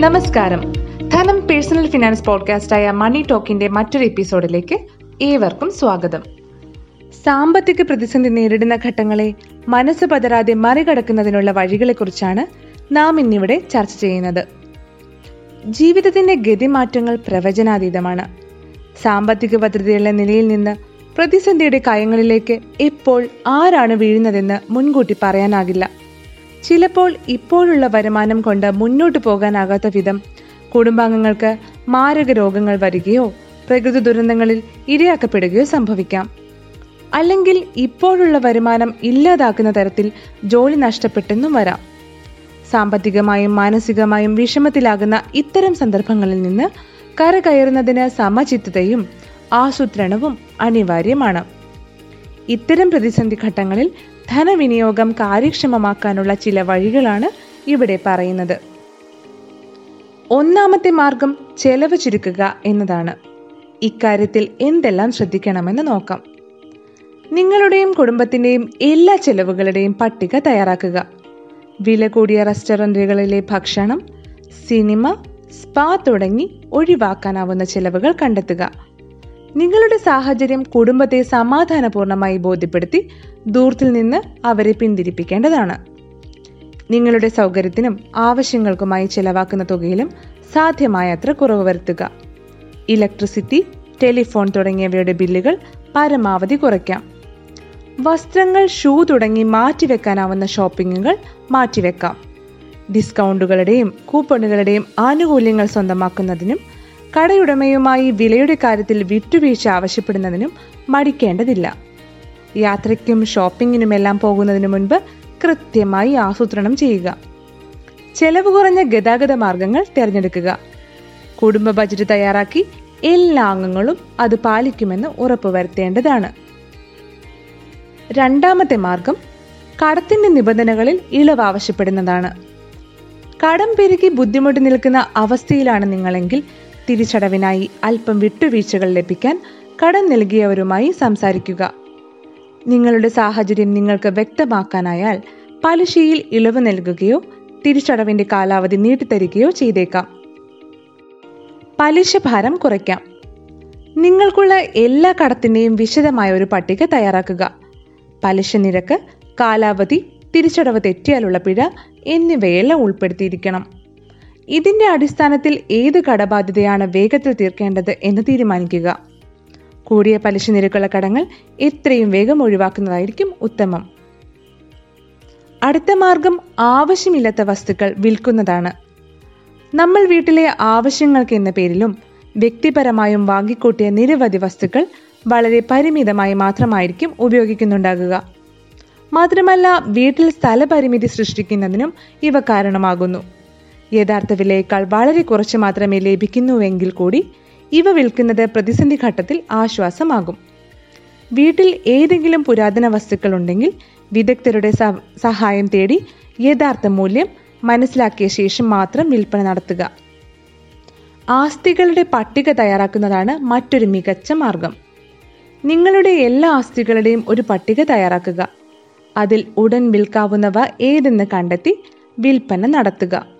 നമസ്കാരം. ധനം personal finance podcast ആയ മണി ടോക്കിന്റെ മറ്റൊരു എപ്പിസോഡിലേക്ക് ഏവർക്കും സ്വാഗതം. സാമ്പത്തിക പ്രതിസന്ധി നേരിടുന്ന ഘട്ടങ്ങളെ മനസ്സ് പതരാതെ മറികടക്കുന്നതിനുള്ള വഴികളെക്കുറിച്ചാണ് നാം ഇന്നിവിടെ ചർച്ച ചെയ്യുന്നത്. ജീവിതത്തിന്റെ ഗതിമാറ്റങ്ങൾ പ്രവചനാതീതമാണ്. സാമ്പത്തിക ഭദ്രതയുള്ള നിലയിൽ നിന്ന് പ്രതിസന്ധിയുടെ കയങ്ങളിലേക്ക് എപ്പോൾ ആരാണ് വീഴുന്നതെന്ന് മുൻകൂട്ടി പറയാനാകില്ല. ചിലപ്പോൾ ഇപ്പോഴുള്ള വരുമാനം കൊണ്ട് മുന്നോട്ടു പോകാനാകാത്ത വിധം കുടുംബാംഗങ്ങൾക്ക് മാരക രോഗങ്ങൾ വരികയോ പ്രകൃതി ദുരന്തങ്ങളിൽ ഇരയാക്കപ്പെടുകയോ സംഭവിക്കാം. അല്ലെങ്കിൽ ഇപ്പോഴുള്ള വരുമാനം ഇല്ലാതാക്കുന്ന തരത്തിൽ ജോലി നഷ്ടപ്പെട്ടെന്നും വരാം. സാമ്പത്തികമായും മാനസികമായും വിഷമത്തിലാകുന്ന ഇത്തരം സന്ദർഭങ്ങളിൽ നിന്ന് കരകയറുന്നതിന് സമചിത്തതയും ആസൂത്രണവും അനിവാര്യമാണ്. ഇത്തരം പ്രതിസന്ധി ഘട്ടങ്ങളിൽ ധനവിനിയോഗം കാര്യക്ഷമമാക്കാനുള്ള ചില വഴികളാണ് ഇവിടെ പറയുന്നത്. ഒന്നാമത്തെ മാർഗം ചെലവ് ചുരുക്കുക എന്നതാണ്. ഇക്കാര്യത്തിൽ എന്തെല്ലാം ശ്രദ്ധിക്കണമെന്ന് നോക്കാം. നിങ്ങളുടെയും കുടുംബത്തിന്റെയും എല്ലാ ചെലവുകളുടെയും പട്ടിക തയ്യാറാക്കുക. വില കൂടിയ റെസ്റ്റോറന്റുകളിലെ ഭക്ഷണം സിനിമ സ്പാ തുടങ്ങി ഒഴിവാക്കാനാവുന്ന ചെലവുകൾ കണ്ടെത്തുക. നിങ്ങളുടെ സാഹചര്യം കുടുംബത്തെ സമാധാനപൂർണമായി ബോധ്യപ്പെടുത്തി ദൂരത്തിൽ നിന്ന് അവരെ പിന്തിരിപ്പിക്കേണ്ടതാണ്. നിങ്ങളുടെ സൗകര്യത്തിനും ആവശ്യങ്ങൾക്കുമായി ചെലവാക്കുന്ന തുകയിലും സാധ്യമായത്ര കുറവ് വരുത്തുക. ഇലക്ട്രിസിറ്റി ടെലിഫോൺ തുടങ്ങിയവയുടെ ബില്ലുകൾ പരമാവധി കുറയ്ക്കാം. വസ്ത്രങ്ങൾ ഷൂ തുടങ്ങി മാറ്റിവെക്കാനാവുന്ന ഷോപ്പിങ്ങുകൾ മാറ്റിവെക്കാം. ഡിസ്കൗണ്ടുകളുടെയും കൂപ്പണുകളുടെയും ആനുകൂല്യങ്ങൾ സ്വന്തമാക്കുന്നതിനും കടയുടമയുമായി വിലയുടെ കാര്യത്തിൽ വിട്ടുവീഴ്ച ആവശ്യപ്പെടുന്നതിനും മടിക്കേണ്ടതില്ല. യാത്രയ്ക്കും ഷോപ്പിങ്ങിനുമെല്ലാം പോകുന്നതിന് മുൻപ് കൃത്യമായി ആസൂത്രണം ചെയ്യുക. ചെലവ് കുറഞ്ഞ ഗതാഗത മാർഗങ്ങൾ തിരഞ്ഞെടുക്കുക. കുടുംബ ബജറ്റ് തയ്യാറാക്കി എല്ലാ അംഗങ്ങളും അത് പാലിക്കുമെന്ന് ഉറപ്പുവരുത്തേണ്ടതാണ്. രണ്ടാമത്തെ മാർഗം കടത്തിന്റെ നിബന്ധനകളിൽ ഇളവ് ആവശ്യപ്പെടുന്നതാണ്. കടം പെരുകി ബുദ്ധിമുട്ട് നിൽക്കുന്ന അവസ്ഥയിലാണ് നിങ്ങളെങ്കിൽ തിരിച്ചടവിനായി അല്പം വിട്ടുവീഴ്ചകൾ ലഭിക്കാൻ കടം നൽകിയവരുമായി സംസാരിക്കുക. നിങ്ങളുടെ സാഹചര്യം നിങ്ങൾക്ക് വ്യക്തമാക്കാനായാൽ പലിശയിൽ ഇളവ് നൽകുകയോ തിരിച്ചടവിന്റെ കാലാവധി നീട്ടിത്തരികയോ ചെയ്തേക്കാം. പലിശ ഭാരം കുറയ്ക്കാം. നിങ്ങൾക്കുള്ള എല്ലാ കടത്തിന്റെയും വിശദമായ ഒരു പട്ടിക തയ്യാറാക്കുക. പലിശ നിരക്ക് കാലാവധി തിരിച്ചടവ് തെറ്റിയാലുള്ള പിഴ എന്നിവയെല്ലാം ഉൾപ്പെടുത്തിയിരിക്കണം. ഇതിന്റെ അടിസ്ഥാനത്തിൽ ഏത് കടബാധ്യതയാണ് വേഗത്തിൽ തീർക്കേണ്ടത് എന്ന് തീരുമാനിക്കുക. കൂടിയ പലിശ നിരക്കുള്ള കടങ്ങൾ എത്രയും വേഗം ഒഴിവാക്കുന്നതായിരിക്കും ഉത്തമം. അടുത്ത മാർഗം ആവശ്യമില്ലാത്ത വസ്തുക്കൾ വിൽക്കുന്നതാണ്. നമ്മൾ വീട്ടിലെ ആവശ്യങ്ങൾക്ക് എന്ന പേരിലും വ്യക്തിപരമായും വാങ്ങിക്കൂട്ടിയ നിരവധി വസ്തുക്കൾ വളരെ പരിമിതമായി മാത്രമായിരിക്കും ഉപയോഗിക്കുന്നുണ്ടാകുക. മാത്രമല്ല വീട്ടിൽ സ്ഥലപരിമിതി സൃഷ്ടിക്കുന്നതിനും ഇവ കാരണമാകുന്നു. യഥാർത്ഥ വിലയേക്കാൾ വളരെ കുറച്ച് മാത്രമേ ലഭിക്കുന്നുവെങ്കിൽ കൂടി ഇവ വിൽക്കുന്നത് പ്രതിസന്ധി ഘട്ടത്തിൽ ആശ്വാസമാകും. വീട്ടിൽ ഏതെങ്കിലും പുരാതന വസ്തുക്കൾ ഉണ്ടെങ്കിൽ വിദഗ്ധരുടെ സഹായം തേടി യഥാർത്ഥ മൂല്യം മനസ്സിലാക്കിയ ശേഷം മാത്രം വിൽപ്പന നടത്തുക. ആസ്തികളുടെ പട്ടിക തയ്യാറാക്കുന്നതാണ് മറ്റൊരു മികച്ച മാർഗം. നിങ്ങളുടെ എല്ലാ ആസ്തികളുടെയും ഒരു പട്ടിക തയ്യാറാക്കുക. അതിൽ ഉടൻ വിൽക്കാവുന്നവ ഏതെന്ന് കണ്ടെത്തി വിൽപ്പന നടത്തുക.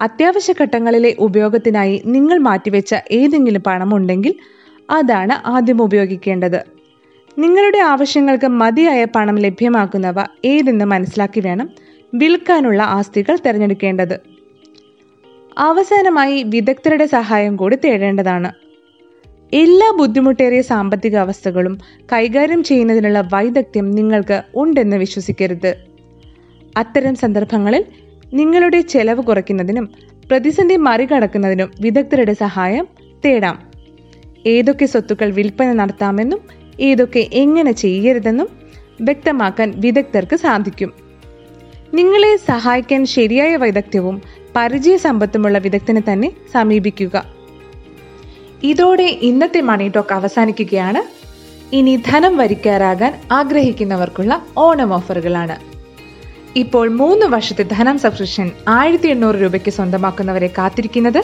അത്യാവശ്യ ഘട്ടങ്ങളിലെ ഉപയോഗത്തിനായി നിങ്ങൾ മാറ്റിവെച്ച ഏതെങ്കിലും പണം ഉണ്ടെങ്കിൽ അതാണ് ആദ്യം ഉപയോഗിക്കേണ്ടത്. നിങ്ങളുടെ ആവശ്യങ്ങൾക്ക് മതിയായ പണം ലഭ്യമാക്കുന്നവ ഏതെന്ന് മനസ്സിലാക്കി വേണം വിൽക്കാനുള്ള ആസ്തികൾ തിരഞ്ഞെടുക്കേണ്ടത്. അവസാനമായി വിദഗ്ധരുടെ സഹായം കൂടി തേടേണ്ടതാണ്. എല്ലാ ബുദ്ധിമുട്ടേറിയ സാമ്പത്തിക അവസ്ഥകളും കൈകാര്യം ചെയ്യുന്നതിനുള്ള വൈദഗ്ധ്യം നിങ്ങൾക്ക് ഉണ്ടെന്ന് വിശ്വസിക്കരുത്. അത്തരം സന്ദർഭങ്ങളിൽ നിങ്ങളുടെ ചെലവ് കുറയ്ക്കുന്നതിനും പ്രതിസന്ധി മറികടക്കുന്നതിനും വിദഗ്ധരുടെ സഹായം തേടാം. ഏതൊക്കെ സ്വത്തുക്കൾ വിൽപ്പന നടത്താമെന്നും ഏതൊക്കെ എങ്ങനെ ചെയ്യരുതെന്നും വ്യക്തമാക്കാൻ വിദഗ്ധർക്ക് സാധിക്കും. നിങ്ങളെ സഹായിക്കാൻ ശരിയായ വൈദഗ്ധ്യവും പരിചയസമ്പത്തുമുള്ള വിദഗ്ധനെ തന്നെ സമീപിക്കുക. ഇതോടെ ഇന്നത്തെ മണി ടോക്ക് അവസാനിക്കുകയാണ്. ഇനി ധനം വരിക്കാറാകാൻ ആഗ്രഹിക്കുന്നവർക്കുള്ള ഓണം ഓഫറുകളാണ്. ഇപ്പോൾ മൂന്ന് വർഷത്തെ ധനം സബ്സ്ക്രിപ്ഷൻ ആയിരത്തി എണ്ണൂറ് രൂപയ്ക്ക് സ്വന്തമാക്കുന്നവരെ കാത്തിരിക്കുന്നത്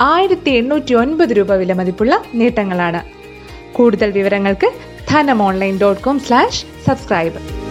ആയിരത്തി എണ്ണൂറ്റി ഒൻപത് രൂപ വില മതിപ്പുള്ള നേട്ടങ്ങളാണ്. കൂടുതൽ വിവരങ്ങൾക്ക് Dhanam online dot com slash subscribe.